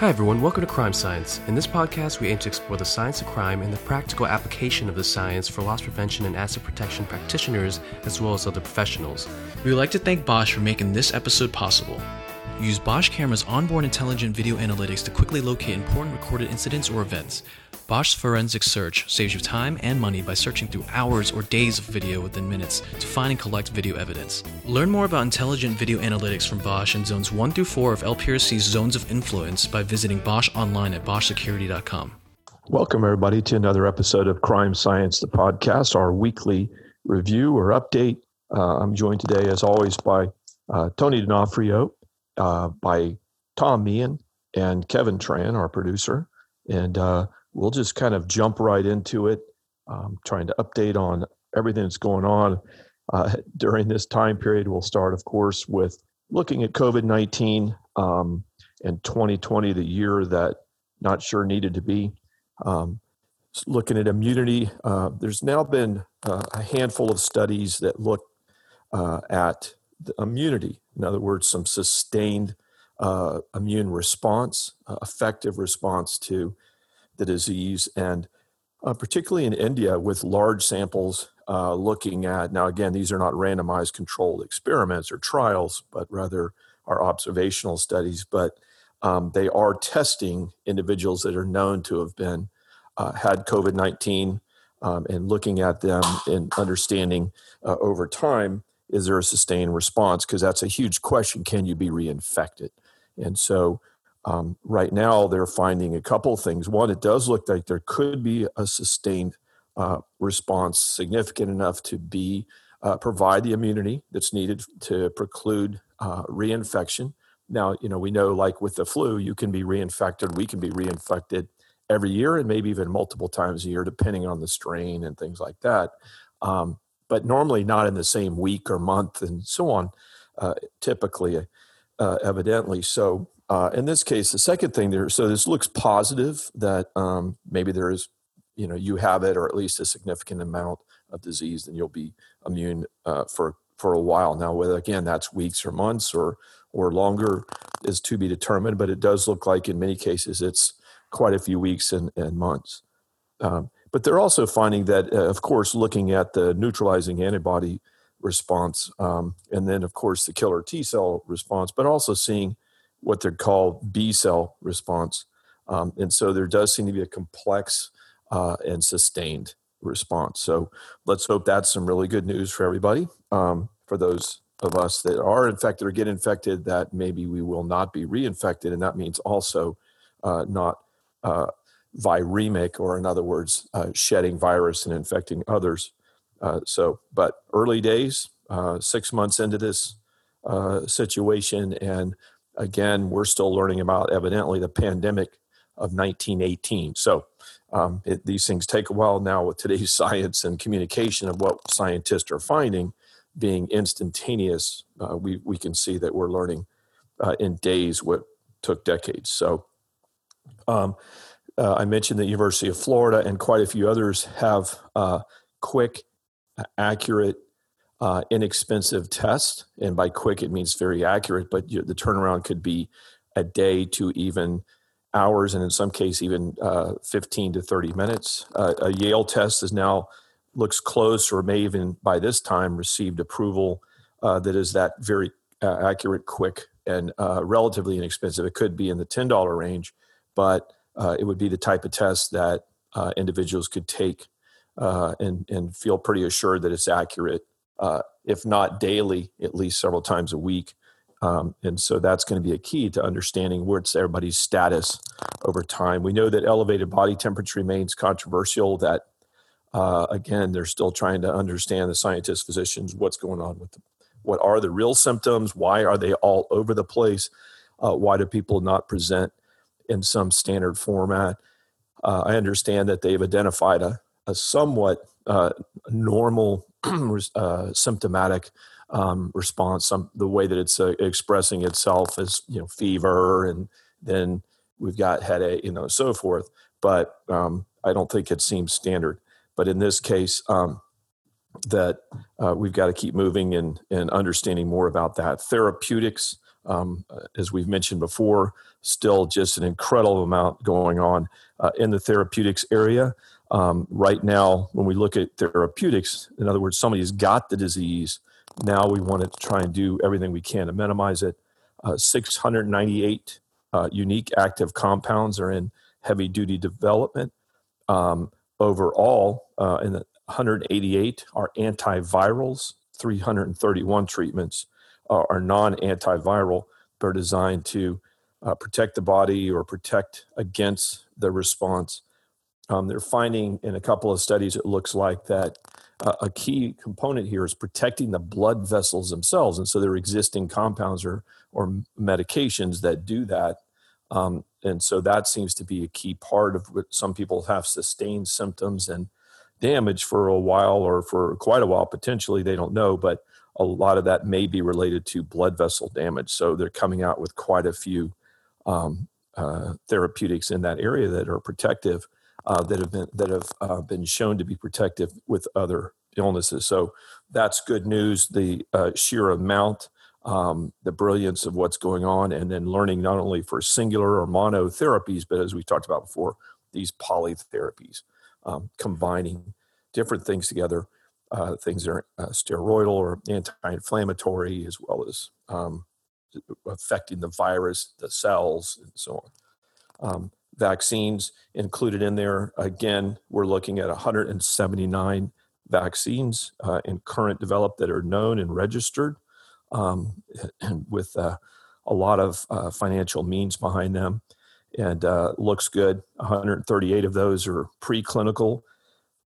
Hi, everyone. Welcome to Crime Science. In this podcast, we aim to explore the science of crime and the practical application of the science for loss prevention and asset protection practitioners, as well as other professionals. We would like to thank Bosch for making this episode possible. Use Bosch Camera's onboard intelligent video analytics to quickly locate important recorded incidents or events. Bosch's forensic search saves you time and money by searching through hours or days of video within minutes to find and collect video evidence. Learn more about intelligent video analytics from Bosch in zones 1 through 4 of LPRC's zones of influence by visiting Bosch online at boschsecurity.com. Welcome, everybody, to another episode of Crime Science, the podcast, our weekly review or update. Uh, I'm joined today, as always, by uh, Tony D'Onofrio, uh, by Tom Meehan and Kevin Tran, our producer. And uh, we'll just kind of jump right into it, um, trying to update on everything that's going on uh, during this time period. We'll start, of course, with looking at COVID 19 um, and 2020, the year that not sure needed to be. Um, looking at immunity, uh, there's now been uh, a handful of studies that look uh, at immunity in other words, some sustained uh, immune response, uh, effective response to the disease, and uh, particularly in India with large samples uh, looking at, now again, these are not randomized controlled experiments or trials, but rather are observational studies, but um, they are testing individuals that are known to have been uh, had COVID 19 um, and looking at them and understanding uh, over time is there a sustained response? Because that's a huge question. Can you be reinfected? And so, um, right now, they're finding a couple things. One, it does look like there could be a sustained uh, response significant enough to be uh, provide the immunity that's needed to preclude uh, reinfection. Now, you know, we know like with the flu, you can be reinfected. We can be reinfected every year and maybe even multiple times a year, depending on the strain and things like that. Um, but normally not in the same week or month and so on, uh, typically, uh, evidently. So uh, in this case, the second thing there, so this looks positive that um, maybe there is, you know, you have it or at least a significant amount of disease, and you'll be immune uh, for for a while. Now, whether again that's weeks or months or or longer is to be determined, but it does look like in many cases it's quite a few weeks and, and months. Um, but they're also finding that, uh, of course, looking at the neutralizing antibody response, um, and then, of course, the killer T cell response, but also seeing what they're called B cell response. Um, and so there does seem to be a complex uh, and sustained response. So let's hope that's some really good news for everybody. Um, for those of us that are infected or get infected, that maybe we will not be reinfected, and that means also uh, not uh, viremic, or in other words, uh, shedding virus and infecting others. Uh, so, but early days, uh, six months into this uh, situation, and again, we're still learning about evidently the pandemic of 1918. So, um, it, these things take a while now with today's science and communication of what scientists are finding being instantaneous. Uh, we, we can see that we're learning uh, in days what took decades. So, um, uh, I mentioned the University of Florida and quite a few others have uh, quick, accurate, uh, inexpensive test. And by quick, it means very accurate, but you, the turnaround could be a day to even hours, and in some case, even uh, 15 to 30 minutes. Uh, a Yale test is now looks close, or may even by this time received approval uh, that is that very accurate, quick, and relatively inexpensive. It could be in the $10 range, but uh, it would be the type of test that uh, individuals could take uh, and, and feel pretty assured that it's accurate, uh, if not daily, at least several times a week. Um, and so that's going to be a key to understanding what's everybody's status over time. We know that elevated body temperature remains controversial. That uh, again, they're still trying to understand the scientists, physicians, what's going on with them. What are the real symptoms? Why are they all over the place? Uh, why do people not present in some standard format. Uh, I understand that they've identified a, a somewhat uh, normal uh, symptomatic um, response. Some, the way that it's uh, expressing itself is you know fever, and then we've got headache, you know, so forth. But um, I don't think it seems standard. But in this case, um, that uh, we've got to keep moving and, and understanding more about that. Therapeutics um, as we've mentioned before, still just an incredible amount going on uh, in the therapeutics area. Um, right now, when we look at therapeutics, in other words, somebody's got the disease. Now we want to try and do everything we can to minimize it. Uh, 698 uh, unique active compounds are in heavy duty development. Um, overall, uh, in the 188 are antivirals, 331 treatments are non antiviral, are designed to uh, protect the body or protect against the response um, they're finding in a couple of studies, it looks like that uh, a key component here is protecting the blood vessels themselves. And so there are existing compounds or, or medications that do that. Um, and so that seems to be a key part of what some people have sustained symptoms and damage for a while or for quite a while, potentially, they don't know. But a lot of that may be related to blood vessel damage. So they're coming out with quite a few um, uh, therapeutics in that area that are protective uh, that have been that have uh, been shown to be protective with other illnesses. So that's good news. The uh, sheer amount, um, the brilliance of what's going on, and then learning not only for singular or mono therapies, but as we talked about before, these polytherapies, um, combining different things together. Uh, things that are uh, steroidal or anti-inflammatory, as well as um, affecting the virus, the cells, and so on. Vaccines included in there. Again, we're looking at 179 vaccines uh, in current developed that are known and registered, um, and with uh, a lot of uh, financial means behind them. And uh, looks good. 138 of those are preclinical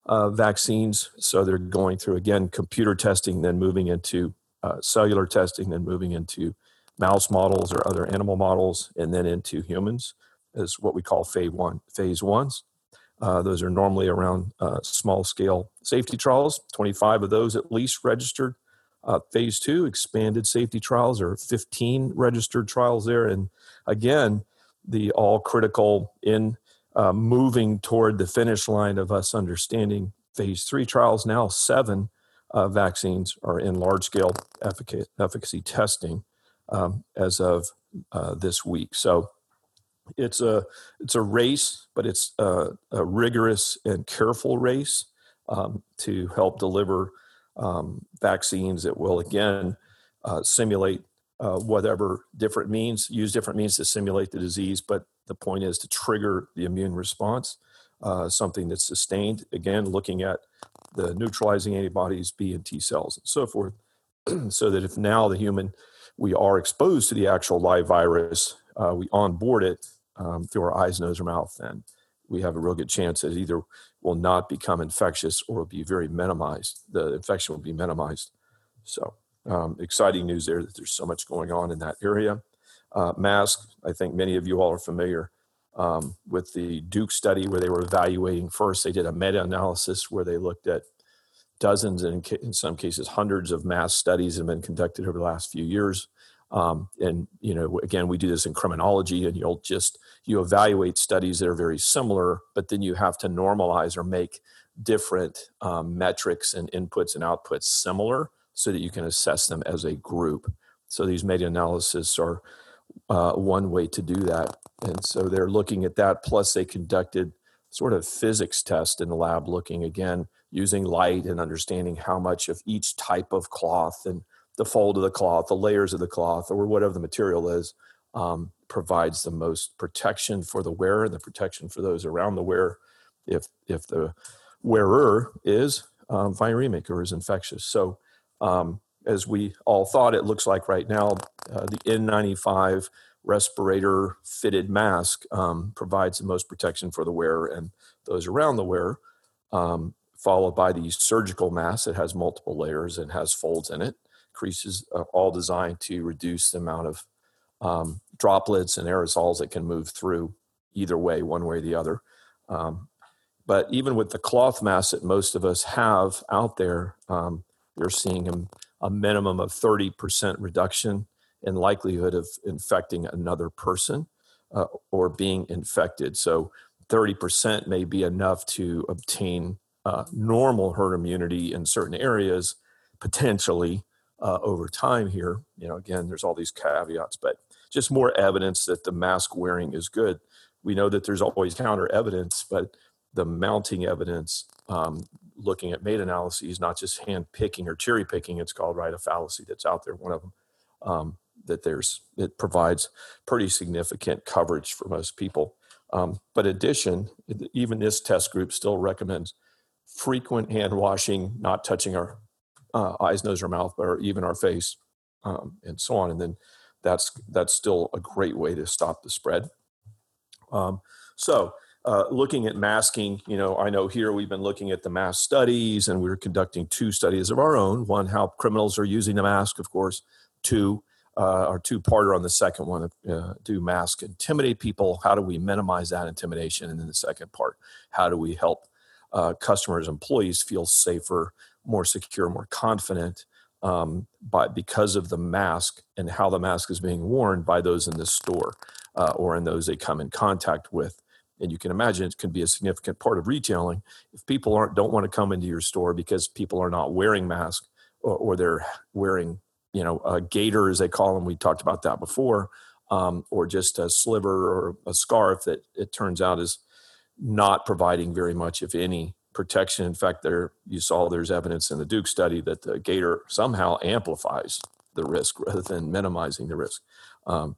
uh, vaccines, so they're going through again computer testing, then moving into uh, cellular testing, then moving into mouse models or other animal models, and then into humans is what we call phase one. Phase ones. Uh, those are normally around uh, small scale safety trials. 25 of those at least registered. Uh, phase two, expanded safety trials, are 15 registered trials there. And again, the all critical in uh, moving toward the finish line of us understanding phase three trials. Now, seven uh, vaccines are in large scale efficacy, efficacy testing um, as of uh, this week. So, it's a it's a race, but it's a, a rigorous and careful race um, to help deliver um, vaccines that will again uh, simulate uh, whatever different means, use different means to simulate the disease. But the point is to trigger the immune response, uh, something that's sustained. Again, looking at the neutralizing antibodies, B and T cells, and so forth, so that if now the human we are exposed to the actual live virus, uh, we onboard it um, through our eyes, nose, or mouth, then we have a real good chance that either will not become infectious or will be very minimized. The infection will be minimized. So, um, exciting news there that there's so much going on in that area. Uh, mask, I think many of you all are familiar um, with the Duke study where they were evaluating first. They did a meta analysis where they looked at dozens and in some cases hundreds of mass studies that have been conducted over the last few years um, and you know, again, we do this in criminology, and you'll just you evaluate studies that are very similar, but then you have to normalize or make different um, metrics and inputs and outputs similar, so that you can assess them as a group. So these meta-analysis are uh, one way to do that, and so they're looking at that. Plus, they conducted sort of physics test in the lab, looking again using light and understanding how much of each type of cloth and the fold of the cloth, the layers of the cloth, or whatever the material is, um, provides the most protection for the wearer and the protection for those around the wearer if if the wearer is um, viremic or is infectious. So, um, as we all thought, it looks like right now uh, the N95 respirator fitted mask um, provides the most protection for the wearer and those around the wearer, um, followed by the surgical mask that has multiple layers and has folds in it creases uh, all designed to reduce the amount of um, droplets and aerosols that can move through either way, one way or the other. Um, but even with the cloth mask that most of us have out there, um, you're seeing a, a minimum of 30% reduction in likelihood of infecting another person uh, or being infected. So 30% may be enough to obtain uh, normal herd immunity in certain areas, potentially, uh, over time here. You know, again, there's all these caveats, but just more evidence that the mask wearing is good. We know that there's always counter evidence, but the mounting evidence, um, looking at meta analyses, not just hand picking or cherry picking, it's called right a fallacy that's out there. One of them um, that there's it provides pretty significant coverage for most people. Um, but addition, even this test group still recommends frequent hand washing, not touching our uh, eyes, nose, or mouth, or even our face, um, and so on. And then that's that's still a great way to stop the spread. Um, so, uh, looking at masking, you know, I know here we've been looking at the mask studies, and we're conducting two studies of our own. One, how criminals are using the mask, of course. Two, uh, our two-parter on the second one uh, do mask intimidate people how do we minimize that intimidation and then the second part how do we help uh, customers employees feel safer more secure more confident um, by because of the mask and how the mask is being worn by those in the store uh, or in those they come in contact with and you can imagine it can be a significant part of retailing if people aren't don't want to come into your store because people are not wearing masks or, or they're wearing you know, a gaiter, as they call them. We talked about that before, um, or just a sliver or a scarf that it turns out is not providing very much, if any, protection. In fact, there you saw there's evidence in the Duke study that the gaiter somehow amplifies the risk rather than minimizing the risk. Um,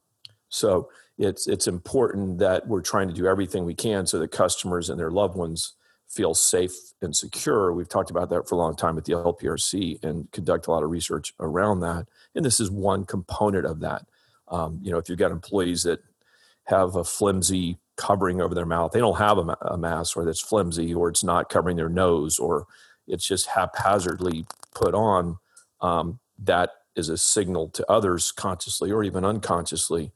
so it's it's important that we're trying to do everything we can so that customers and their loved ones feel safe and secure. We've talked about that for a long time at the LPRC and conduct a lot of research around that. And this is one component of that. Um, you know, if you've got employees that have a flimsy covering over their mouth, they don't have a, a mask, or that's flimsy, or it's not covering their nose, or it's just haphazardly put on. Um, that is a signal to others consciously or even unconsciously.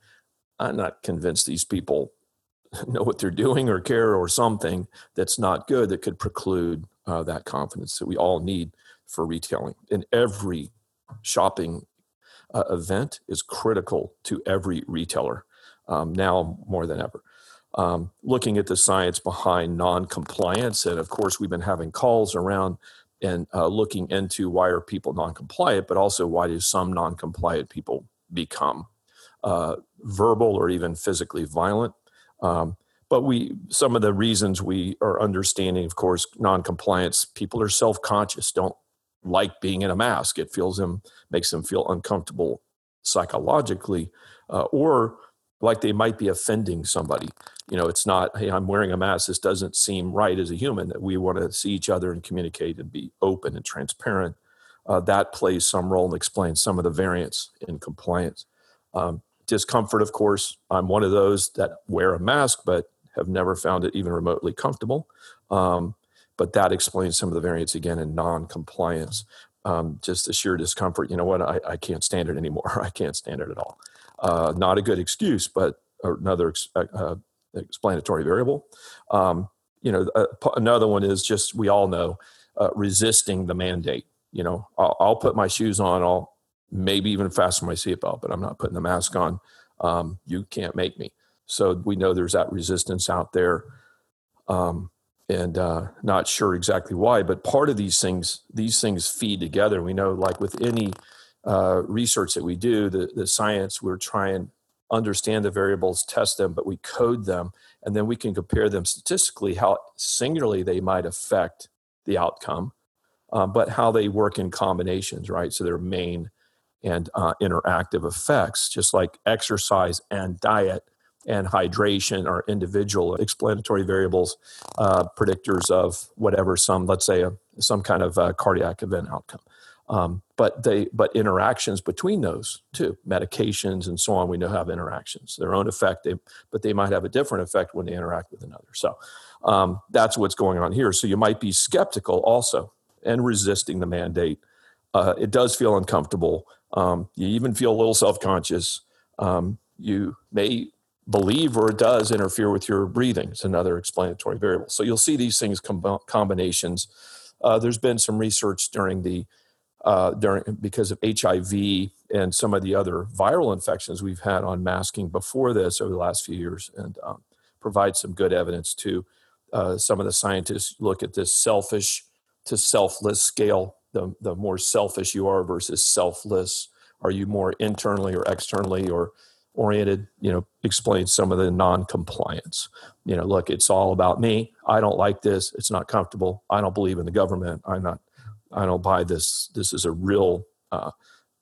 I'm not convinced these people know what they're doing or care or something that's not good that could preclude uh, that confidence that we all need for retailing. And every shopping uh, event is critical to every retailer um, now more than ever. Um, looking at the science behind non-compliance, and of course, we've been having calls around and uh, looking into why are people non-compliant, but also why do some non-compliant people become uh, verbal or even physically violent um, but we, some of the reasons we are understanding, of course, non-compliance. People are self-conscious, don't like being in a mask. It feels them, makes them feel uncomfortable psychologically, uh, or like they might be offending somebody. You know, it's not, hey, I'm wearing a mask. This doesn't seem right as a human. That we want to see each other and communicate and be open and transparent. Uh, that plays some role and explains some of the variance in compliance. Um, discomfort, of course. I'm one of those that wear a mask, but have never found it even remotely comfortable. Um, but that explains some of the variance again in non-compliance. Um, just the sheer discomfort. You know what? I, I can't stand it anymore. I can't stand it at all. Uh, not a good excuse, but another ex- uh, uh, explanatory variable. Um, you know, uh, another one is just we all know uh, resisting the mandate. You know, I'll, I'll, put my shoes on. I'll maybe even fasten my seatbelt, but I'm not putting the mask on. Um, you can't make me. So we know there's that resistance out there. Um, and uh, not sure exactly why, but part of these things, these things feed together. We know, like with any uh, research that we do, the, the science, we're trying understand the variables, test them, but we code them, and then we can compare them statistically how singularly they might affect the outcome, uh, but how they work in combinations, right? So their main and uh, interactive effects, just like exercise and diet and hydration are individual explanatory variables, uh, predictors of whatever some, let's say, a, some kind of uh, cardiac event outcome. Um, but they, but interactions between those two medications and so on, we know have interactions, their own effect, they, but they might have a different effect when they interact with another. So um, that's what's going on here. So you might be skeptical also and resisting the mandate. Uh, it does feel uncomfortable um, you even feel a little self conscious. Um, you may believe or it does interfere with your breathing. It's another explanatory variable. So you'll see these things com- combinations. Uh, there's been some research during the uh, during because of HIV and some of the other viral infections we've had on masking before this over the last few years, and um, provide some good evidence to uh, some of the scientists look at this selfish to selfless scale the, the more selfish you are versus selfless. Are you more internally or externally or oriented? You know, explain some of the non-compliance. You know, look, it's all about me. I don't like this. It's not comfortable. I don't believe in the government. I'm not. I don't buy this. This is a real uh,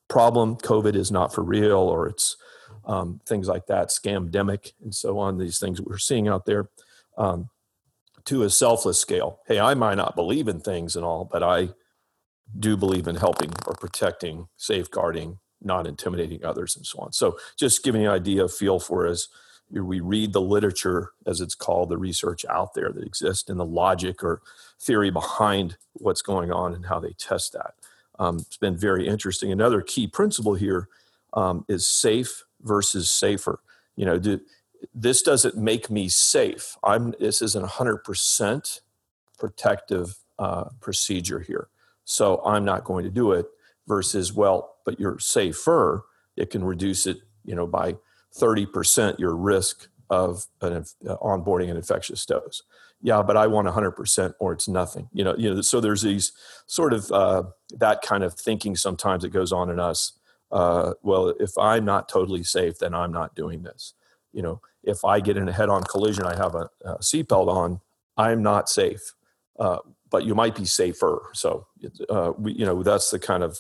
problem. COVID is not for real, or it's um, things like that, scamdemic, and so on. These things we're seeing out there. Um, to a selfless scale. Hey, I might not believe in things and all, but I do believe in helping or protecting, safeguarding, not intimidating others, and so on. So, just giving you an idea, feel for as we read the literature, as it's called, the research out there that exists, and the logic or theory behind what's going on and how they test that. Um, it's been very interesting. Another key principle here um, is safe versus safer. You know, do, this doesn't make me safe. I'm this isn't a hundred percent protective uh, procedure here, so I'm not going to do it. Versus, well, but you're safer. It can reduce it, you know, by thirty percent your risk of an uh, onboarding an infectious dose. Yeah, but I want 100% or it's nothing. You know, you know. So there's these sort of uh, that kind of thinking sometimes that goes on in us. Uh, well, if I'm not totally safe, then I'm not doing this you know, if I get in a head-on collision, I have a, a seatbelt on, I'm not safe. Uh, but you might be safer. So, uh, we, you know, that's the kind of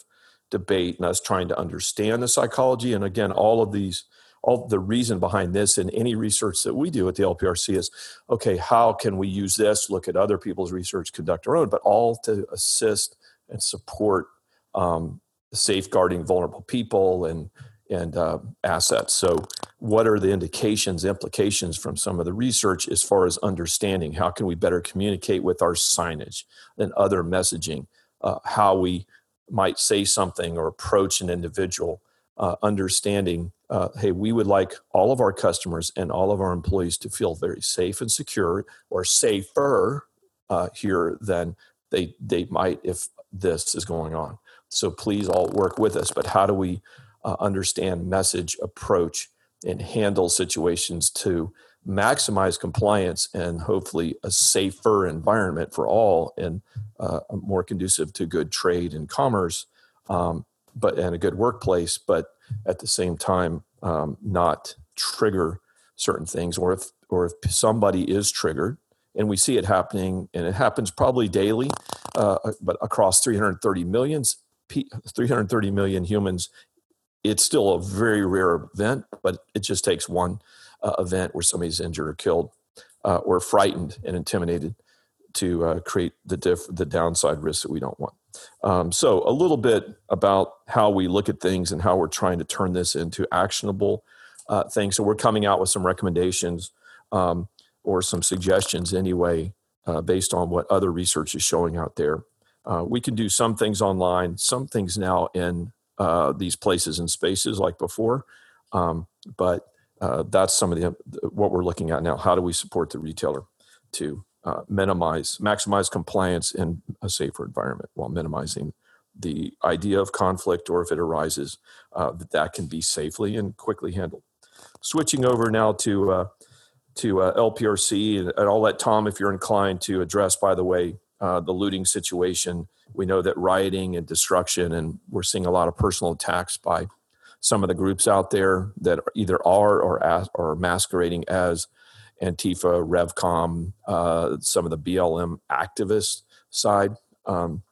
debate and us trying to understand the psychology. And again, all of these, all the reason behind this and any research that we do at the LPRC is, okay, how can we use this? Look at other people's research, conduct our own, but all to assist and support um, safeguarding vulnerable people and and uh, assets. So, what are the indications, implications from some of the research as far as understanding how can we better communicate with our signage and other messaging, uh, how we might say something or approach an individual, uh, understanding, uh, hey, we would like all of our customers and all of our employees to feel very safe and secure or safer uh, here than they they might if this is going on. So please all work with us. But how do we uh, understand message approach and handle situations to maximize compliance and hopefully a safer environment for all and uh, more conducive to good trade and commerce um, but and a good workplace but at the same time um, not trigger certain things or if or if somebody is triggered and we see it happening and it happens probably daily uh, but across 330 millions 330 million humans it's still a very rare event, but it just takes one uh, event where somebody's injured or killed uh, or frightened and intimidated to uh, create the diff- the downside risks that we don't want. Um, so a little bit about how we look at things and how we're trying to turn this into actionable uh, things. So we're coming out with some recommendations um, or some suggestions anyway, uh, based on what other research is showing out there. Uh, we can do some things online, some things now in uh, these places and spaces like before. Um, but uh, that's some of the what we're looking at now. How do we support the retailer to uh, minimize, maximize compliance in a safer environment while minimizing the idea of conflict, or if it arises, uh, that that can be safely and quickly handled. Switching over now to uh, to uh, LPRC, and I'll let Tom, if you're inclined, to address. By the way, the looting situation we know that rioting and destruction, and we're seeing a lot of personal attacks by some of the groups out there that either are or as, or masquerading as Antifa, Revcom, uh, some of the BLM activist side, um,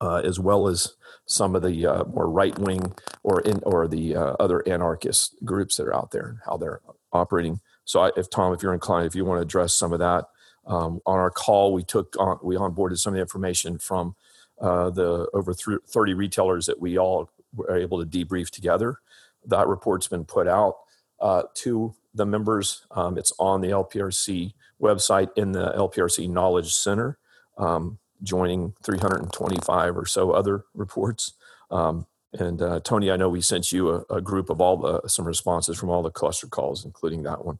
uh, as well as some of the uh, more right wing or in or the uh, other anarchist groups that are out there and how they're operating. So, I, if Tom, if you're inclined, if you want to address some of that, um, on our call, we took on, we onboarded some of the information from uh, the over 30 retailers that we all were able to debrief together. That report's been put out uh, to the members. Um, it's on the LPRC website in the LPRC Knowledge Center, um, joining 325 or so other reports. Um, and uh, Tony, I know we sent you a, a, group of all the some responses from all the cluster calls, including that one.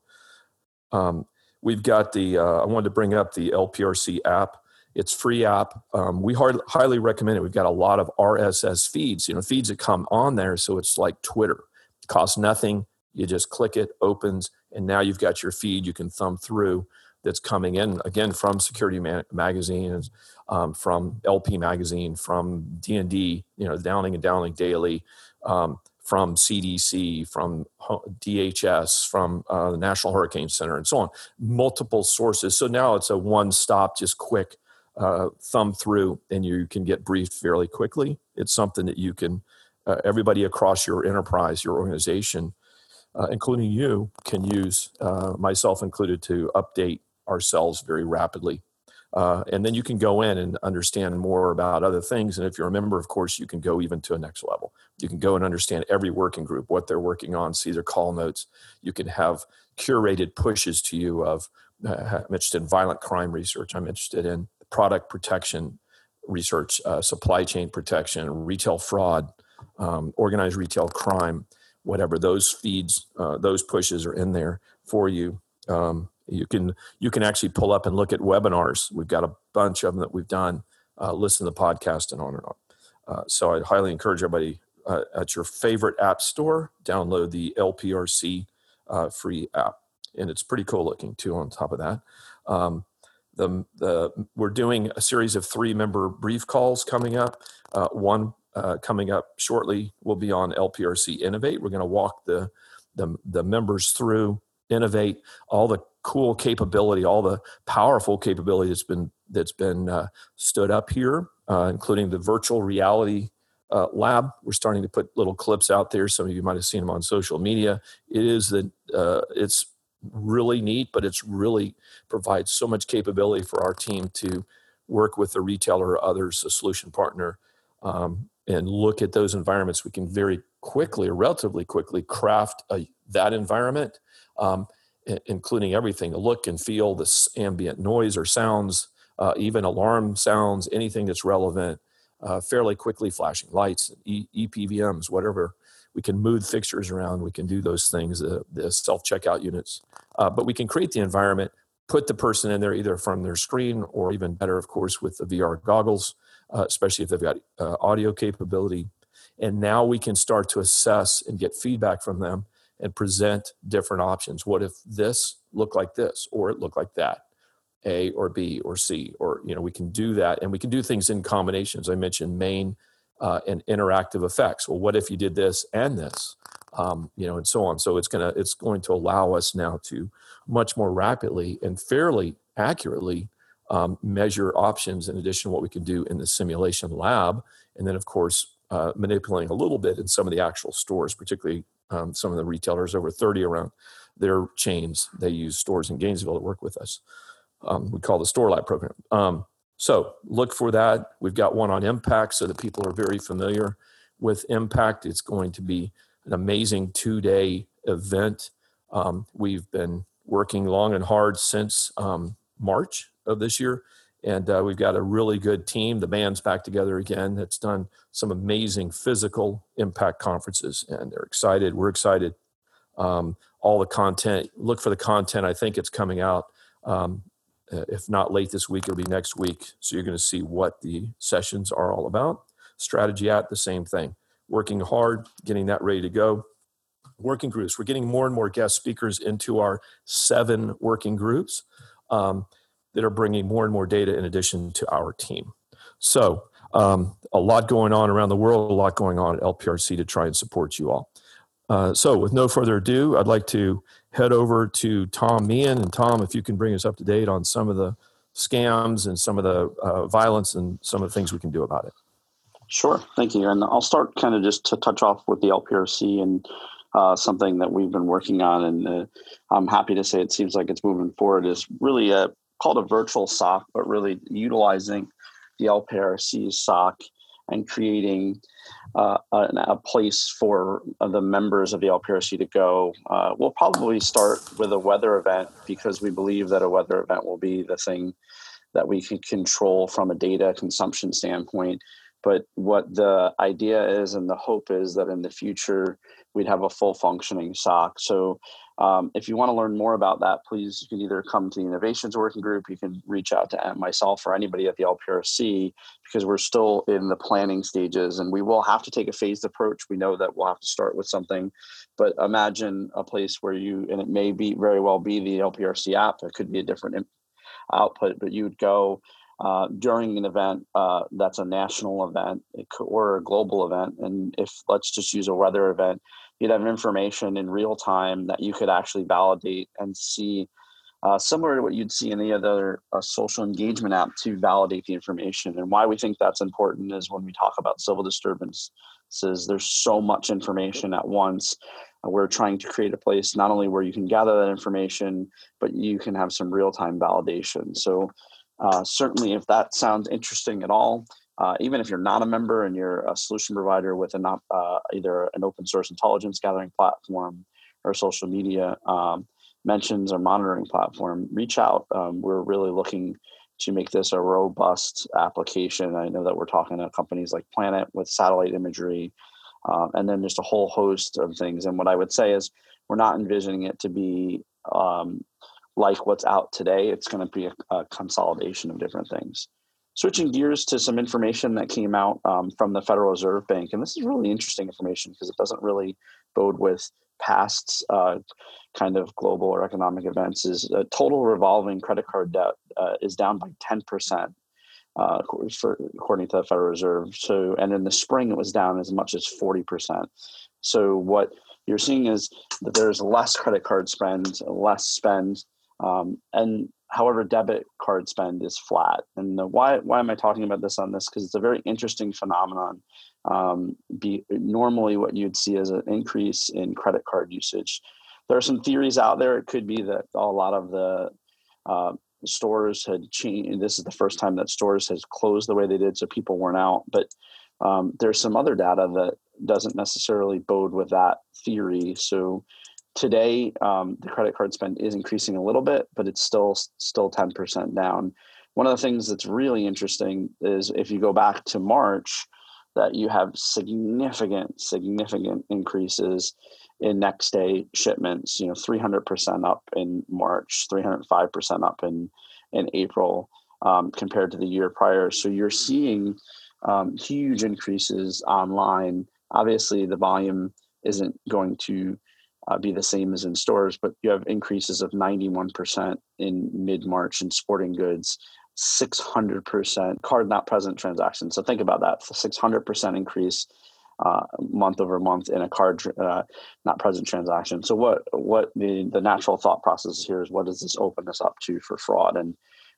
Um, we've got the. Uh, I wanted to bring up the LPRC app. It's free app. Um, we hard, highly recommend it. We've got a lot of RSS feeds, you know, feeds that come on there. So it's like Twitter. It costs nothing. You just click it, opens, and now you've got your feed you can thumb through. that's coming in again from Security Ma- Magazine, um, from LP Magazine, from D&D, you know, Downing and Downing Daily, um, from CDC, from DHS, from uh, the National Hurricane Center, and so on. Multiple sources. So now it's a one-stop, just quick uh, thumb through, and you can get briefed fairly quickly. It's something that you can, uh, everybody across your enterprise, your organization, uh, including you, can use, uh, myself included, to update ourselves very rapidly. Uh, and then you can go in and understand more about other things. And if you're a member, of course, you can go even to a next level. You can go and understand every working group, what they're working on, see their call notes. You can have curated pushes to you of, uh, I'm interested in violent crime research. I'm interested in product protection research, uh, supply chain protection, retail fraud, um, organized retail crime, whatever. Those feeds, uh, those pushes are in there for you. Um, you can you can actually pull up and look at webinars. We've got a bunch of them that we've done. Uh, listen to the podcast and on and on. Uh, so I'd highly encourage everybody uh, at your favorite app store download the LPRC uh, free app, and it's pretty cool looking too. On top of that, um, the the we're doing a series of three member brief calls coming up. Uh, one uh, coming up shortly will be on LPRC Innovate. We're going to walk the, the the members through Innovate all the cool capability, all the powerful capability that's been that's been uh, stood up here, uh, including the virtual reality uh, lab. We're starting to put little clips out there. Some of you might have seen them on social media. It is that uh, it's really neat, but it's really provides so much capability for our team to work with the retailer or others, a solution partner, um, and look at those environments. We can very quickly relatively quickly craft a, that environment. Um, including everything the look and feel, the ambient noise or sounds, uh, even alarm sounds, anything that's relevant, uh, fairly quickly flashing lights, e- EPVMs, whatever. We can move fixtures around. We can do those things, uh, the self checkout units. Uh, but we can create the environment, put the person in there either from their screen or even better, of course, with the VR goggles, uh, especially if they've got uh, audio capability. And now we can start to assess and get feedback from them and present different options. What if this looked like this or it looked like that? A or B or C, or you know, we can do that, and we can do things in combinations. I mentioned main uh, and interactive effects. Well, what if you did this and this, um, you know, and so on. So it's gonna it's going to allow us now to much more rapidly and fairly accurately um, measure options in addition to what we can do in the simulation lab, and then of course uh, manipulating a little bit in some of the actual stores, particularly um, some of the retailers over 30 around their chains they use stores in gainesville to work with us. Um, we call the store lab program. Um, so look for that. We've got one on impact so that people are very familiar with impact. It's going to be an amazing two day event. Um, we've been working long and hard since um, march of this year and uh, we've got a really good team. The band's back together again. That's done some amazing physical impact conferences, and they're excited. We're excited. Um, all the content. Look for the content. I think it's coming out. Um, uh, if not late this week, it'll be next week. So you're going to see what the sessions are all about. Strategy at the same thing. Working hard, getting that ready to go. Working groups. We're getting more and more guest speakers into our seven working groups. Um, that are bringing more and more data in addition to our team. So, um, a lot going on around the world, a lot going on at LPRC to try and support you all. Uh, so, with no further ado, I'd like to head over to Tom Meehan. And, Tom, if you can bring us up to date on some of the scams and some of the uh, violence and some of the things we can do about it. Sure, thank you. And I'll start kind of just to touch off with the LPRC and uh, something that we've been working on, and uh, I'm happy to say it seems like it's moving forward. Is really a called a virtual SOC, but really utilizing the LPRC SOC and creating uh, a, a, place for uh, the members of the LPRC to go. Uh, we'll probably start with a weather event because we believe that a weather event will be the thing that we can control from a data consumption standpoint. But what the idea is and the hope is that in the future we'd have a full functioning SOC. So um, if you want to learn more about that, please you can either come to the innovations working group, you can reach out to myself or anybody at the LPRC because we're still in the planning stages and we will have to take a phased approach. We know that we'll have to start with something, but imagine a place where you and it may be very well be the LPRC app. It could be a different output, but you would go uh, during an event uh, that's a national event or a global event. And if let's just use a weather event, you'd have information in real time that you could actually validate and see. Uh, similar to what you'd see in any other uh, social engagement app to validate the information. And why we think that's important is when we talk about civil disturbances, there's so much information at once. we're trying to create a place not only where you can gather that information, but you can have some real time validation. So uh, certainly, if that sounds interesting at all, uh, even if you're not a member and you're a solution provider with an uh, either an open source intelligence gathering platform or social media um, mentions or monitoring platform, reach out. Um, we're really looking to make this a robust application. I know that we're talking to companies like Planet with satellite imagery, um, and then just a whole host of things. And what I would say is, we're not envisioning it to be um, like what's out today. It's going to be a, a, consolidation of different things. Switching gears to some information that came out um, from the Federal Reserve Bank, and this is really interesting information because it doesn't really bode with past uh, kind of global or economic events. Is uh, total revolving credit card debt uh, is down by ten percent. Uh, for, according to the Federal Reserve. So, and in the spring, it was down as much as 40%. So, what you're seeing is that there's less credit card spend, less spend um, and however, debit card spend is flat. And the, why why am I talking about this on this? Because it's a very interesting phenomenon. Um, be normally what you'd see is an increase in credit card usage. There are some theories out there. It could be that a lot of the uh, stores had changed. This is the first time that stores has closed the way they did, so people weren't out. But um, there's some other data that doesn't necessarily bode with that theory. So Today, um, the credit card spend is increasing a little bit, but it's still still 10% down. One of the things that's really interesting is if you go back to March, that you have significant, significant increases in next day shipments. You know, 300% up in March, 305% up in in April um, compared to the year prior. So you're seeing um, huge increases online. Obviously, the volume isn't going to uh, be the same as in stores, but you have increases of 91% in mid March in sporting goods, 600% card not present transactions. So think about that 600% increase uh, month over month in a card uh, not present transaction. So what what the the natural thought process here is what does this open us up to for fraud? And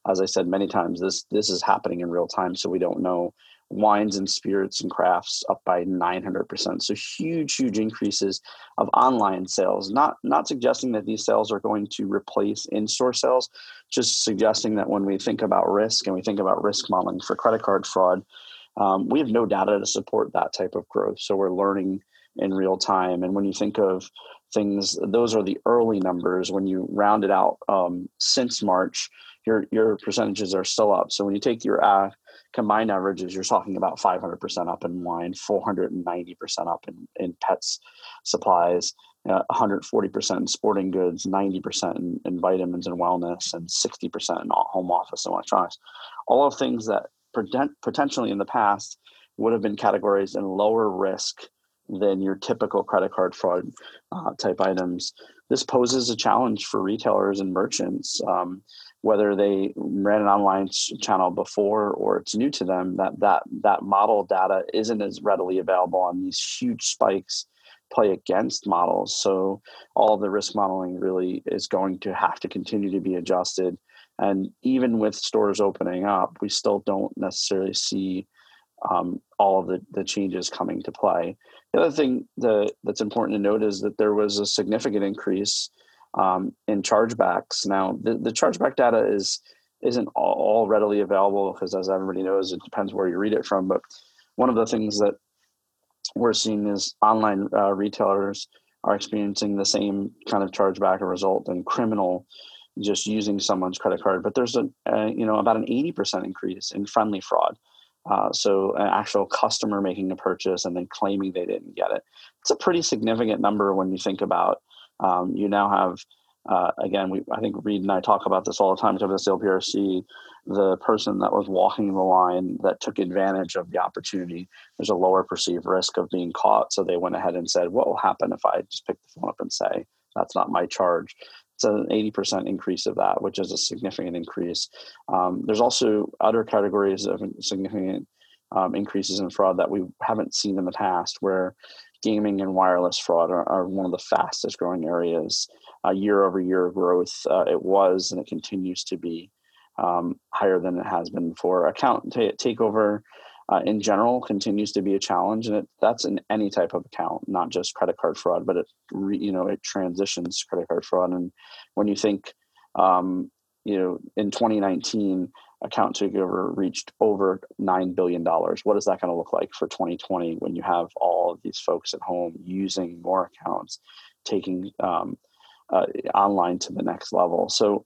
as I said many times, this this is happening in real time, so we don't know wines and spirits and crafts up by 900%. So huge, huge increases of online sales. Not not suggesting that these sales are going to replace in-store sales, just suggesting that when we think about risk and we think about risk modeling for credit card fraud, um, we have no data to support that type of growth. So we're learning in real time. And when you think of things, those are the early numbers. When you round it out um, since March, your your percentages are still up. So when you take your uh, combined averages, you're talking about 500% up in wine, 490% up in, in pets supplies, uh, 140% in sporting goods, 90% in, in, vitamins and wellness, and 60% in home office and electronics. All of things that potentially in the past would have been categorized in lower risk than your typical credit card fraud uh, type items. This poses a challenge for retailers and merchants. Um, whether they ran an online channel before or it's new to them that that that model data isn't as readily available on these huge spikes play against models. So all the risk modeling really is going to have to continue to be adjusted. And even with stores opening up we still don't necessarily see um, all of the, the changes coming to play. The other thing that, that's important to note is that there was a significant increase um, in chargebacks. Now, the, the chargeback data is isn't all, readily available because, as everybody knows, it depends where you read it from. But one of the things that we're seeing is online uh, retailers are experiencing the same kind of chargeback result and criminal just using someone's credit card. But there's a, a you know about an 80% increase in friendly fraud. Uh, so an actual customer making a purchase and then claiming they didn't get it. It's a pretty significant number when you think about Um, you now have uh, again, we I think Read and I talk about this all the time. Talk about the LPRC, the person that was walking the line that took advantage of the opportunity. There's a lower perceived risk of being caught, so they went ahead and said, "What will happen if I just pick the phone up and say that's not my charge?" It's an 80% increase of that, which is a significant increase. Um, there's also other categories of significant um, increases in fraud that we haven't seen in the past, where gaming and wireless fraud are, are one of the fastest growing areas uh, year over year growth. Uh, it was and it continues to be um, higher than it has been before. Account t- takeover uh, in general continues to be a challenge, and it, that's in any type of account, not just credit card fraud, but it re, you know it transitions credit card fraud. And when you think, um, you know, in 2019 account takeover reached over $9 billion. What is that going to look like for 2020 when you have all of these folks at home using more accounts, taking um, uh, online to the next level. So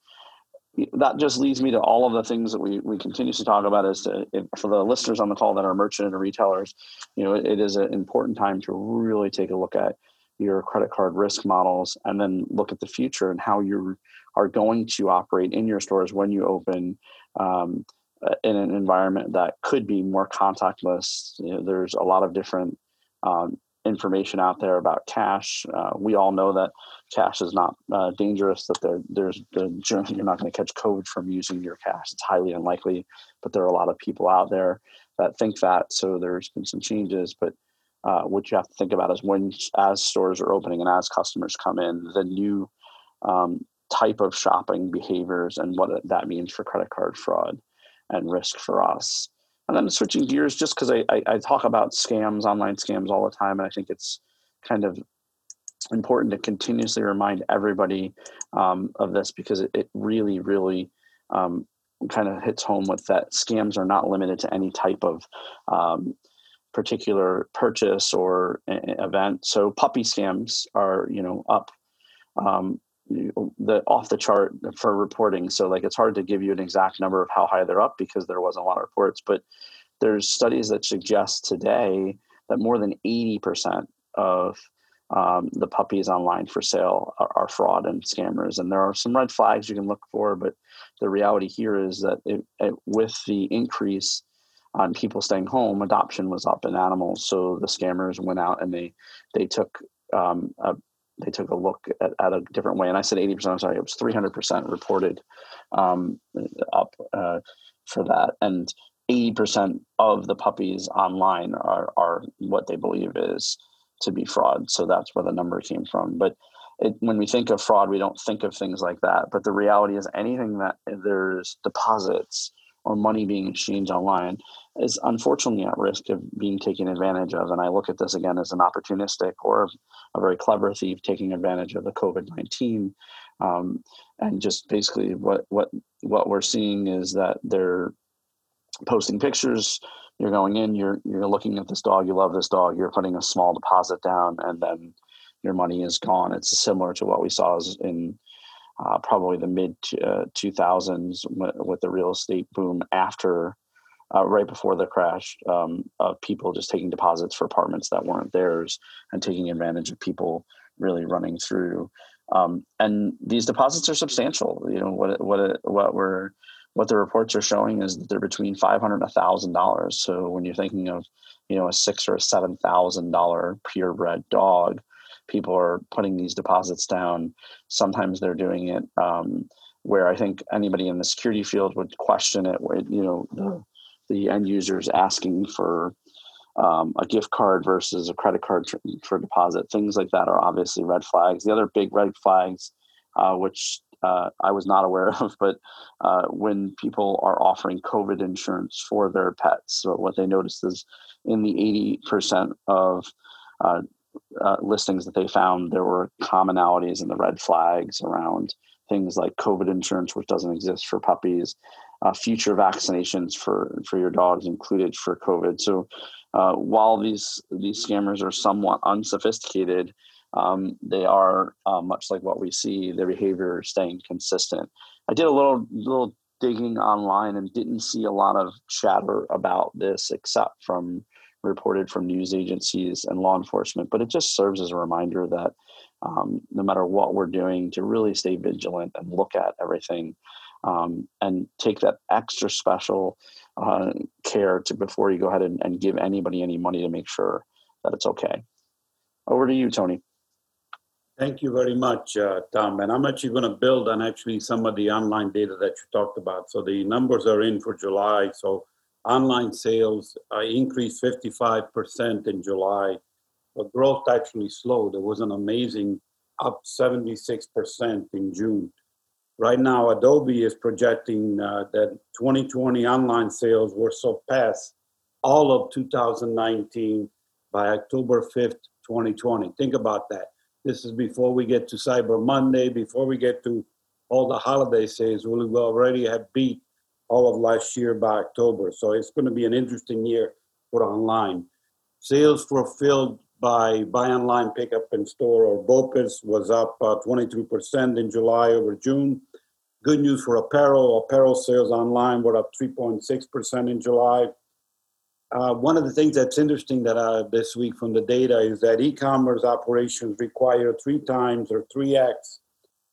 that just leads me to all of the things that we we continue to talk about is to, for the listeners on the call that are merchant and retailers, you know, it, it is an important time to really take a look at your credit card risk models and then look at the future and how you are going to operate in your stores when you open um, in an environment that could be more contactless. You know, there's a lot of different um, information out there about cash. Uh, we all know that cash is not uh, dangerous. That there, there's the you're not going to catch COVID from using your cash. It's highly unlikely, but there are a lot of people out there that think that. So there's been some changes, but uh, what you have to think about is when, as stores are opening and as customers come in, the new um, type of shopping behaviors and what that means for credit card fraud and risk for us. And then switching gears, just because I, I, I, talk about scams, online scams all the time, and I think it's kind of important to continuously remind everybody um, of this because it, it really, really um, kind of hits home with that scams are not limited to any type of um, particular purchase or event. So puppy scams are, you know, up um, the off the chart for reporting. So like it's hard to give you an exact number of how high they're up because there wasn't a lot of reports, but there's studies that suggest today that more than 80% of um, the puppies online for sale are, are, fraud and scammers. And there are some red flags you can look for, but the reality here is that it, it, with the increase on people staying home, adoption was up in animals. So the scammers went out and they they took um, a, they took a look at, at, a different way. And I said 80%, I'm sorry, it was 300% reported um, up uh, for that. And 80% of the puppies online are, are what they believe is to be fraud. So that's where the number came from. But it, when we think of fraud, we don't think of things like that. But the reality is anything that there's deposits or money being exchanged online is unfortunately at risk of being taken advantage of. And I look at this again as an opportunistic or a very clever thief taking advantage of the COVID nineteen. Um, and just basically what what what we're seeing is that they're posting pictures. You're going in, you're you're looking at this dog, you love this dog, you're putting a small deposit down, and then your money is gone. It's similar to what we saw in uh, probably the mid uh, 2000s with the real estate boom after uh, right before the crash um, of people just taking deposits for apartments that weren't theirs and taking advantage of people really running through. Um, and these deposits are substantial. You know what what what we're what the reports are showing is that they're between five hundred and thousand dollars. So when you're thinking of you know a six or a seven thousand dollar purebred dog, people are putting these deposits down. Sometimes they're doing it um, where I think anybody in the security field would question it. You know the end users asking for um, a gift card versus a credit card for deposit. Things like that are obviously red flags. The other big red flags, uh, which uh, I was not aware of, but uh, when people are offering COVID insurance for their pets. So what they noticed is in the 80% of uh, uh, listings that they found, there were commonalities in the red flags around things like COVID insurance, which doesn't exist for puppies, uh, future vaccinations for for your dogs included for COVID. So uh, while these these scammers are somewhat unsophisticated, um, they are uh, much like what we see. Their behavior staying consistent. I did a little little digging online and didn't see a lot of chatter about this except from reported from news agencies and law enforcement. But it just serves as a reminder that um, no matter what we're doing, to really stay vigilant and look at everything um, and take that extra special uh, care to before you go ahead and, and give anybody any money to make sure that it's okay. Over to you, Tony. Thank you very much, uh, Tom. And I'm actually going to build on actually some of the online data that you talked about. So the numbers are in for July. So online sales uh, increased 55% in July, but growth actually slowed. It was an amazing up 76% in June. Right now, Adobe is projecting uh, that 2020 online sales will surpass all of 2019 by October 5th, 2020. Think about that. This is before we get to Cyber Monday, before we get to all the holiday sales. We will already have beat all of last year by October. So it's going to be an interesting year for online. Sales fulfilled by buy online, pick up in store or BOPIS was up uh, 23% in July over June. Good news for apparel. Apparel sales online were up 3.6% in July. Uh, one of the things that's interesting that uh, this week from the data is that e-commerce operations require three times or 3x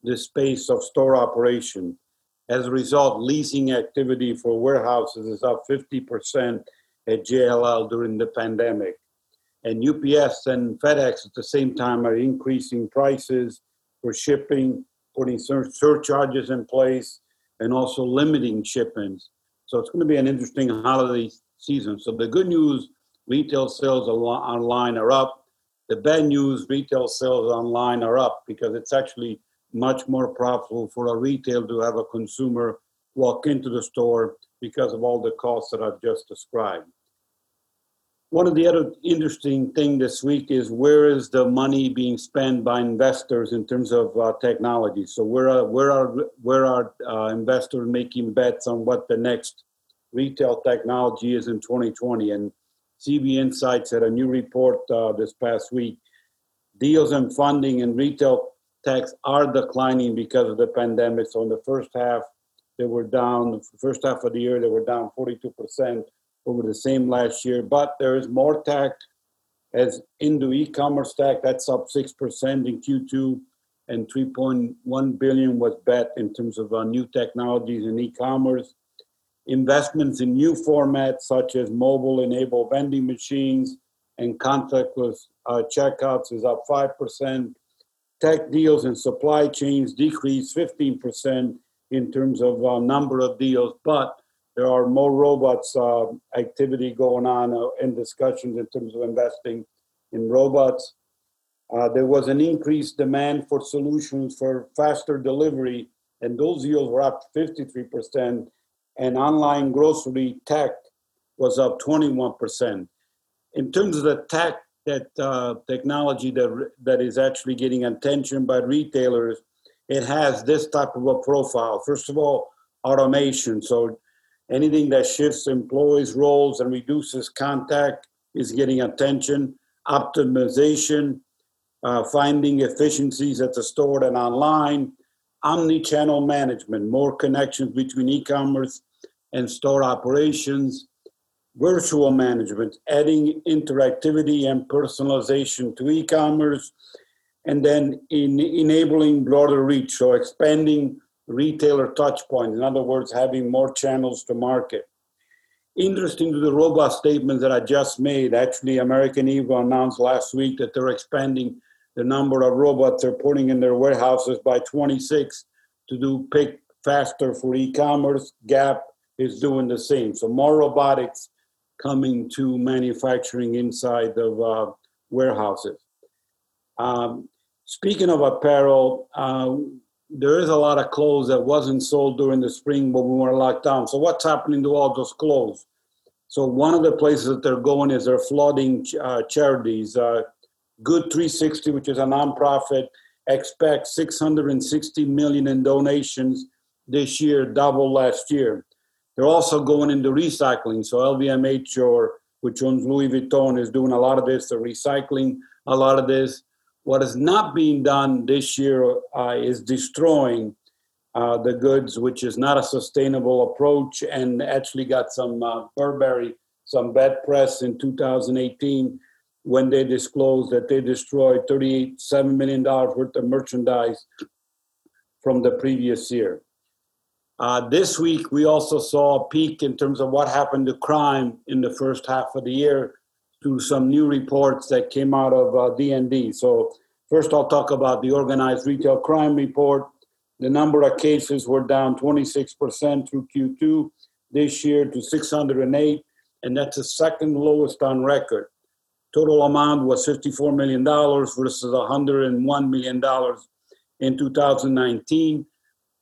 the space of store operation. As a result, leasing activity for warehouses is up 50% at JLL during the pandemic. And UPS and FedEx at the same time are increasing prices for shipping, putting surcharges in place, and also limiting shipments. So it's going to be an interesting holiday season. So the good news, retail sales online are up. The bad news, retail sales online are up because it's actually much more profitable for a retail to have a consumer walk into the store because of all the costs that I've just described. One of the other interesting thing this week is where is the money being spent by investors in terms of uh, technology? So where are where are where are uh, investors making bets on what the next retail technology is in 2020. And CB Insights had a new report uh, this past week. Deals and funding in retail techs are declining because of the pandemic. So in the first half, they were down. First half of the year, they were down 42% over the same last year. But there is more tech as into e-commerce tech. That's up 6% in Q2 and 3.1 billion was bet in terms of uh, new technologies in e-commerce investments in new formats such as mobile enabled vending machines and contactless uh, checkouts is up 5%. Tech deals and supply chains decreased 15% in terms of uh, number of deals, but there are more robots uh, activity going on uh, in discussions in terms of investing in robots. Uh, there was an increased demand for solutions for faster delivery, and those yields were up 53% and online grocery tech was up 21%. In terms of the tech that uh, technology that that is actually getting attention by retailers, it has this type of a profile. First of all, automation. So anything that shifts employees' roles and reduces contact is getting attention. Optimization, uh, finding efficiencies at the store and online. Omni-channel management, more connections between e-commerce and store operations, virtual management, adding interactivity and personalization to e-commerce, and then in enabling broader reach, so expanding retailer touch points. In other words, having more channels to market. Interesting to the robust statements that I just made, actually, American Eagle announced last week that they're expanding the number of robots they're putting in their warehouses by 26 to do pick faster for e-commerce. Gap is doing the same. So more robotics coming to manufacturing inside of uh, warehouses. Um, speaking of apparel, uh, there is a lot of clothes that wasn't sold during the spring, but we were locked down. So what's happening to all those clothes? So one of the places that they're going is they're flooding uh, charities. Uh, Good 360, which is a nonprofit, expects 660 million in donations this year, double last year. They're also going into recycling. So LVMH, or which owns Louis Vuitton, is doing a lot of this. They're recycling a lot of this. What is not being done this year uh, is destroying uh, the goods, which is not a sustainable approach, and actually got some uh, Burberry, some bad press in 2018 when they disclosed that they destroyed $38.7 million worth of merchandise from the previous year. Uh, this week, we also saw a peak in terms of what happened to crime in the first half of the year through some new reports that came out of uh, D&D. So, first, I'll talk about the organized retail crime report. The number of cases were down 26% through Q2 this year to 608, and that's the second lowest on record. Total amount was $54 million versus $101 million in 2019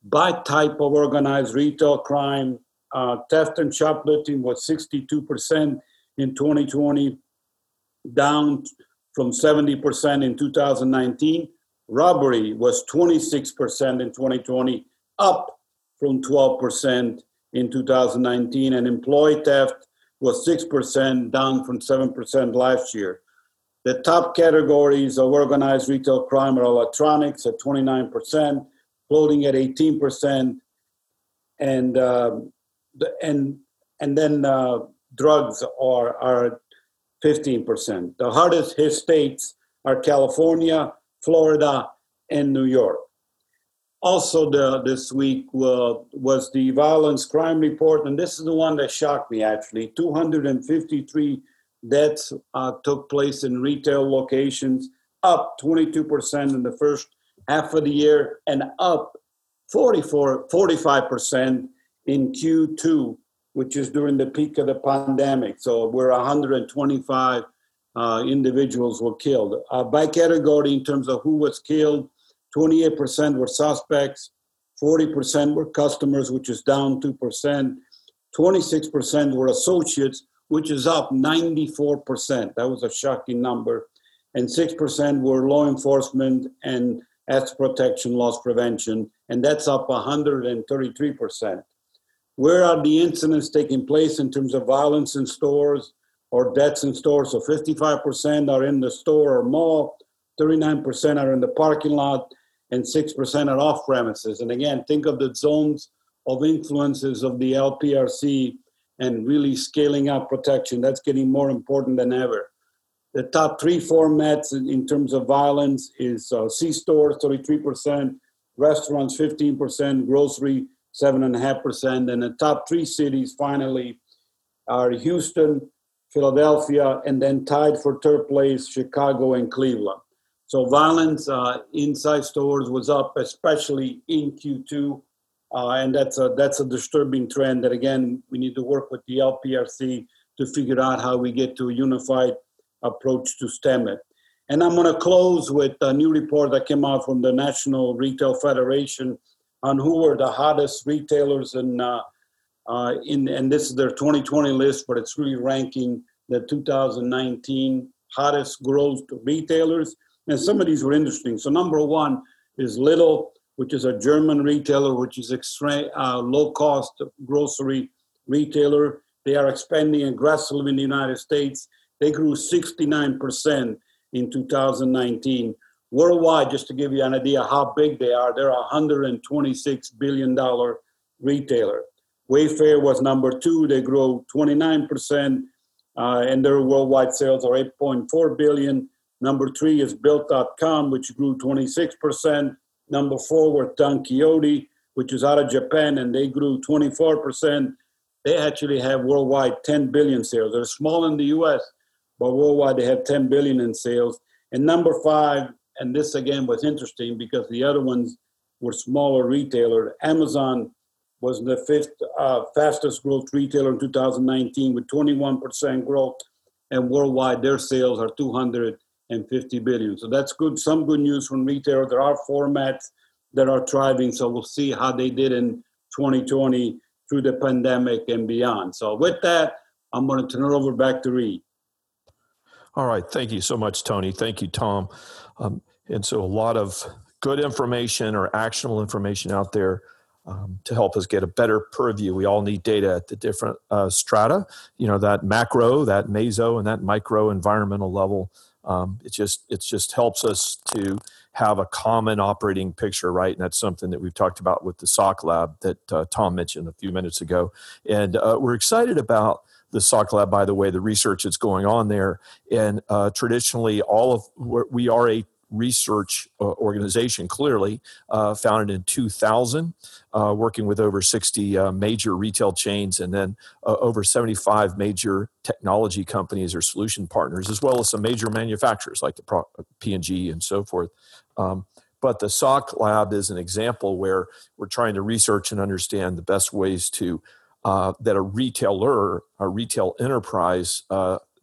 by type of organized retail crime. Uh, theft and shoplifting was 62% in 2020, down from 70% in 2019. Robbery was 26% in 2020, up from 12% in 2019. And employee theft was 6%, down from 7% last year. The top categories of organized retail crime are electronics at 29%, clothing at 18%, and uh, and and then uh, drugs are are 15%. The hardest hit states are California, Florida, and New York. Also, the, this week uh, was the violence crime report, and this is the one that shocked me actually. 253 deaths uh, took place in retail locations, up 22% in the first half of the year and up 44, 45% in Q2, which is during the peak of the pandemic. So we're 125 uh, individuals were killed. Uh, by category, in terms of who was killed, 28% were suspects, 40% were customers, which is down 2%, 26% were associates, which is up 94%. That was a shocking number. And 6% were law enforcement and asset protection, loss prevention, and that's up 133%. Where are the incidents taking place in terms of violence in stores or deaths in stores? So 55% are in the store or mall, 39% are in the parking lot, and 6% are off premises. And again, think of the zones of influences of the LPRC and really scaling up protection. That's getting more important than ever. The top three formats in, terms of violence is uh, C stores, 33%, restaurants, 15%, grocery, 7.5%. And the top three cities finally are Houston, Philadelphia, and then tied for third place, Chicago and Cleveland. So violence uh, inside stores was up, especially in Q2, uh, and that's a that's a disturbing trend. That again, we need to work with the LPRC to figure out how we get to a unified approach to stem it. And I'm going to close with a new report that came out from the National Retail Federation on who were the hottest retailers in uh, uh, in and this is their 2020 list, but it's really ranking the 2019 hottest growth retailers. And some of these were interesting. So number one is Lidl, which is a German retailer, which is extra uh, low cost grocery retailer. They are expanding aggressively in the United States. They grew 69% in 2019. Worldwide, just to give you an idea how big they are, they're a $126 billion retailer. Wayfair was number two. They grew 29%, uh, and their worldwide sales are 8.4 billion. Number three is Build.com, which grew 26%. Number four was Don Quijote, which is out of Japan, and they grew 24%. They actually have worldwide 10 billion sales. They're small in the US, but worldwide they have 10 billion in sales. And number five, and this again was interesting because the other ones were smaller retailers. Amazon was the fifth uh, fastest growth retailer in 2019 with 21% growth, and worldwide their sales are 250 billion. So that's good. Some good news from retail. There are formats that are thriving, so we'll see how they did in 2020 through the pandemic and beyond. So with that, I'm going to turn it over back to Read. All right. Thank you so much, Tony. Thank you, Tom. Um, and so, a lot of good information or actionable information out there um, to help us get a better purview. We all need data at the different uh, strata, you know, that macro, that meso, and that micro environmental level. Um, it just it just helps us to have a common operating picture, right? And that's something that we've talked about with the SOC lab that uh, Tom mentioned a few minutes ago. And uh, we're excited about the SOC lab, by the way, the research that's going on there. And uh, traditionally, all of we are a research uh, organization, clearly uh, founded in 2000, uh, working with over 60 uh, major retail chains and then uh, over 75 major technology companies or solution partners, as well as some major manufacturers like the P&G and so forth. Um, but the SOC lab is an example where we're trying to research and understand the best ways to uh, that a retailer, a retail enterprise,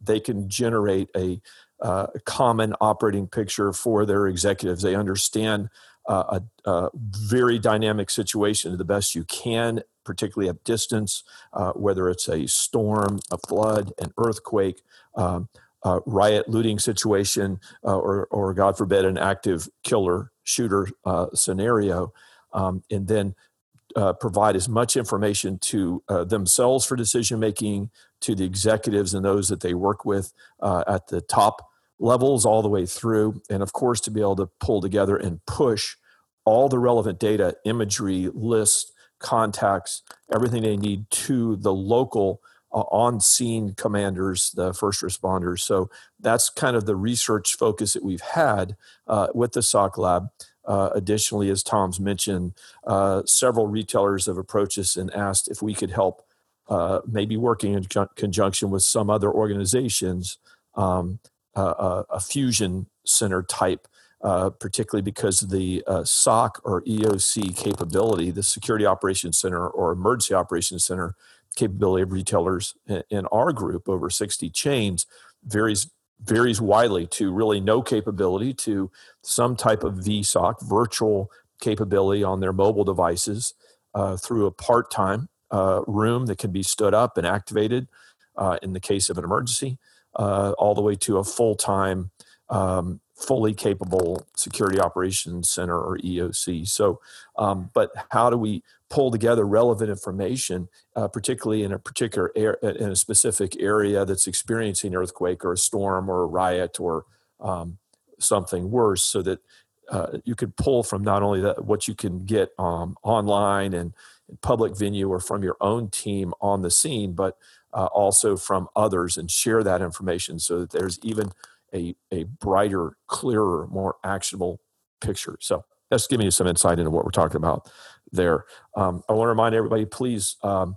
they can generate a uh, common operating picture for their executives. They understand uh, a, a, very dynamic situation the best you can, particularly at distance, uh, whether it's a storm, a flood, an earthquake, um, a riot, looting situation, uh, or, or God forbid, an active killer shooter uh, scenario. Um, and then uh, provide as much information to uh, themselves for decision making, to the executives and those that they work with uh, at the top levels all the way through, and of course, to be able to pull together and push all the relevant data, imagery, lists, contacts, everything they need to the local uh, on scene commanders, the first responders. So that's kind of the research focus that we've had uh, with the SOC Lab. Uh, additionally, as Tom's mentioned, uh, several retailers have approached us and asked if we could help, uh, maybe working in conjunction with some other organizations, um, a fusion center type, uh, particularly because of the uh, SOC or EOC capability, the Security Operations Center or Emergency Operations Center capability of retailers in, in our group, over 60 chains, varies varies widely to really no capability to some type of VSOC, virtual capability on their mobile devices uh, through a part time uh, room that can be stood up and activated uh, in the case of an emergency, uh, all the way to a full time, um, fully capable security operations center or EOC. So, um, but how do we pull together relevant information, uh, particularly in a particular air, in a specific area that's experiencing earthquake or a storm or a riot or um, something worse, so that uh, you could pull from not only that what you can get um, online and public venue or from your own team on the scene, but uh, also from others and share that information so that there's even a, a brighter, clearer, more actionable picture. So that's giving you some insight into what we're talking about there. Um, I want to remind everybody, please, um,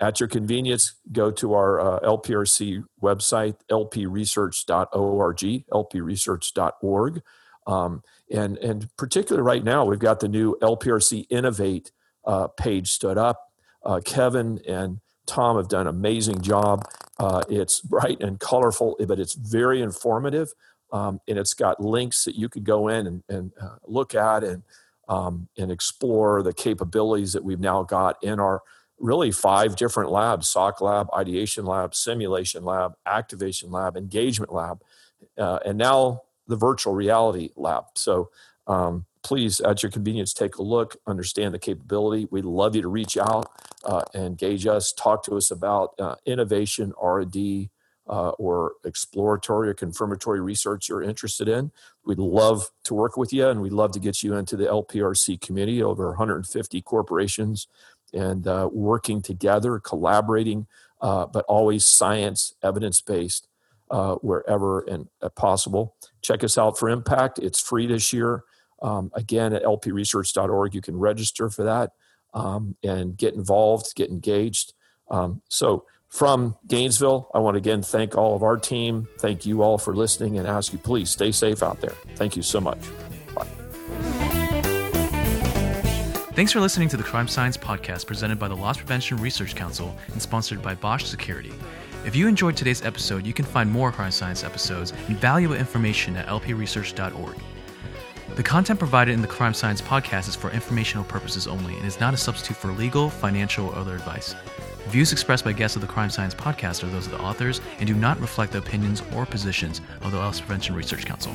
at your convenience, go to our uh, LPRC website, lpresearch.org, lpresearch.org. Um, and, and particularly right now, we've got the new LPRC Innovate uh, page stood up. Uh, Kevin and Tom have done an amazing job. Uh, it's bright and colorful, but it's very informative. Um, and it's got links that you could go in and, and uh, look at and, um, and explore the capabilities that we've now got in our really five different labs SOC lab, ideation lab, simulation lab, activation lab, engagement lab, uh, and now the virtual reality lab. So um, please, at your convenience, take a look, understand the capability. We'd love you to reach out, uh, engage us, talk to us about uh, innovation, R&D, uh, or exploratory or confirmatory research you're interested in. We'd love to work with you, and we'd love to get you into the LPRC community, over 150 corporations, and uh, working together, collaborating, uh, but always science, evidence-based, uh, wherever and possible. Check us out for Impact. It's free this year. Um, again, at lpresearch.org, you can register for that um, and get involved, get engaged. Um, so, from Gainesville, I want to again thank all of our team. Thank you all for listening and ask you, please stay safe out there. Thank you so much. Bye. Thanks for listening to the Crime Science Podcast presented by the Loss Prevention Research Council and sponsored by Bosch Security. If you enjoyed today's episode, you can find more Crime Science episodes and valuable information at lpresearch.org. The content provided in the Crime Science podcast is for informational purposes only and is not a substitute for legal, financial, or other advice. Views expressed by guests of the Crime Science podcast are those of the authors and do not reflect the opinions or positions of the Loss Prevention Research Council.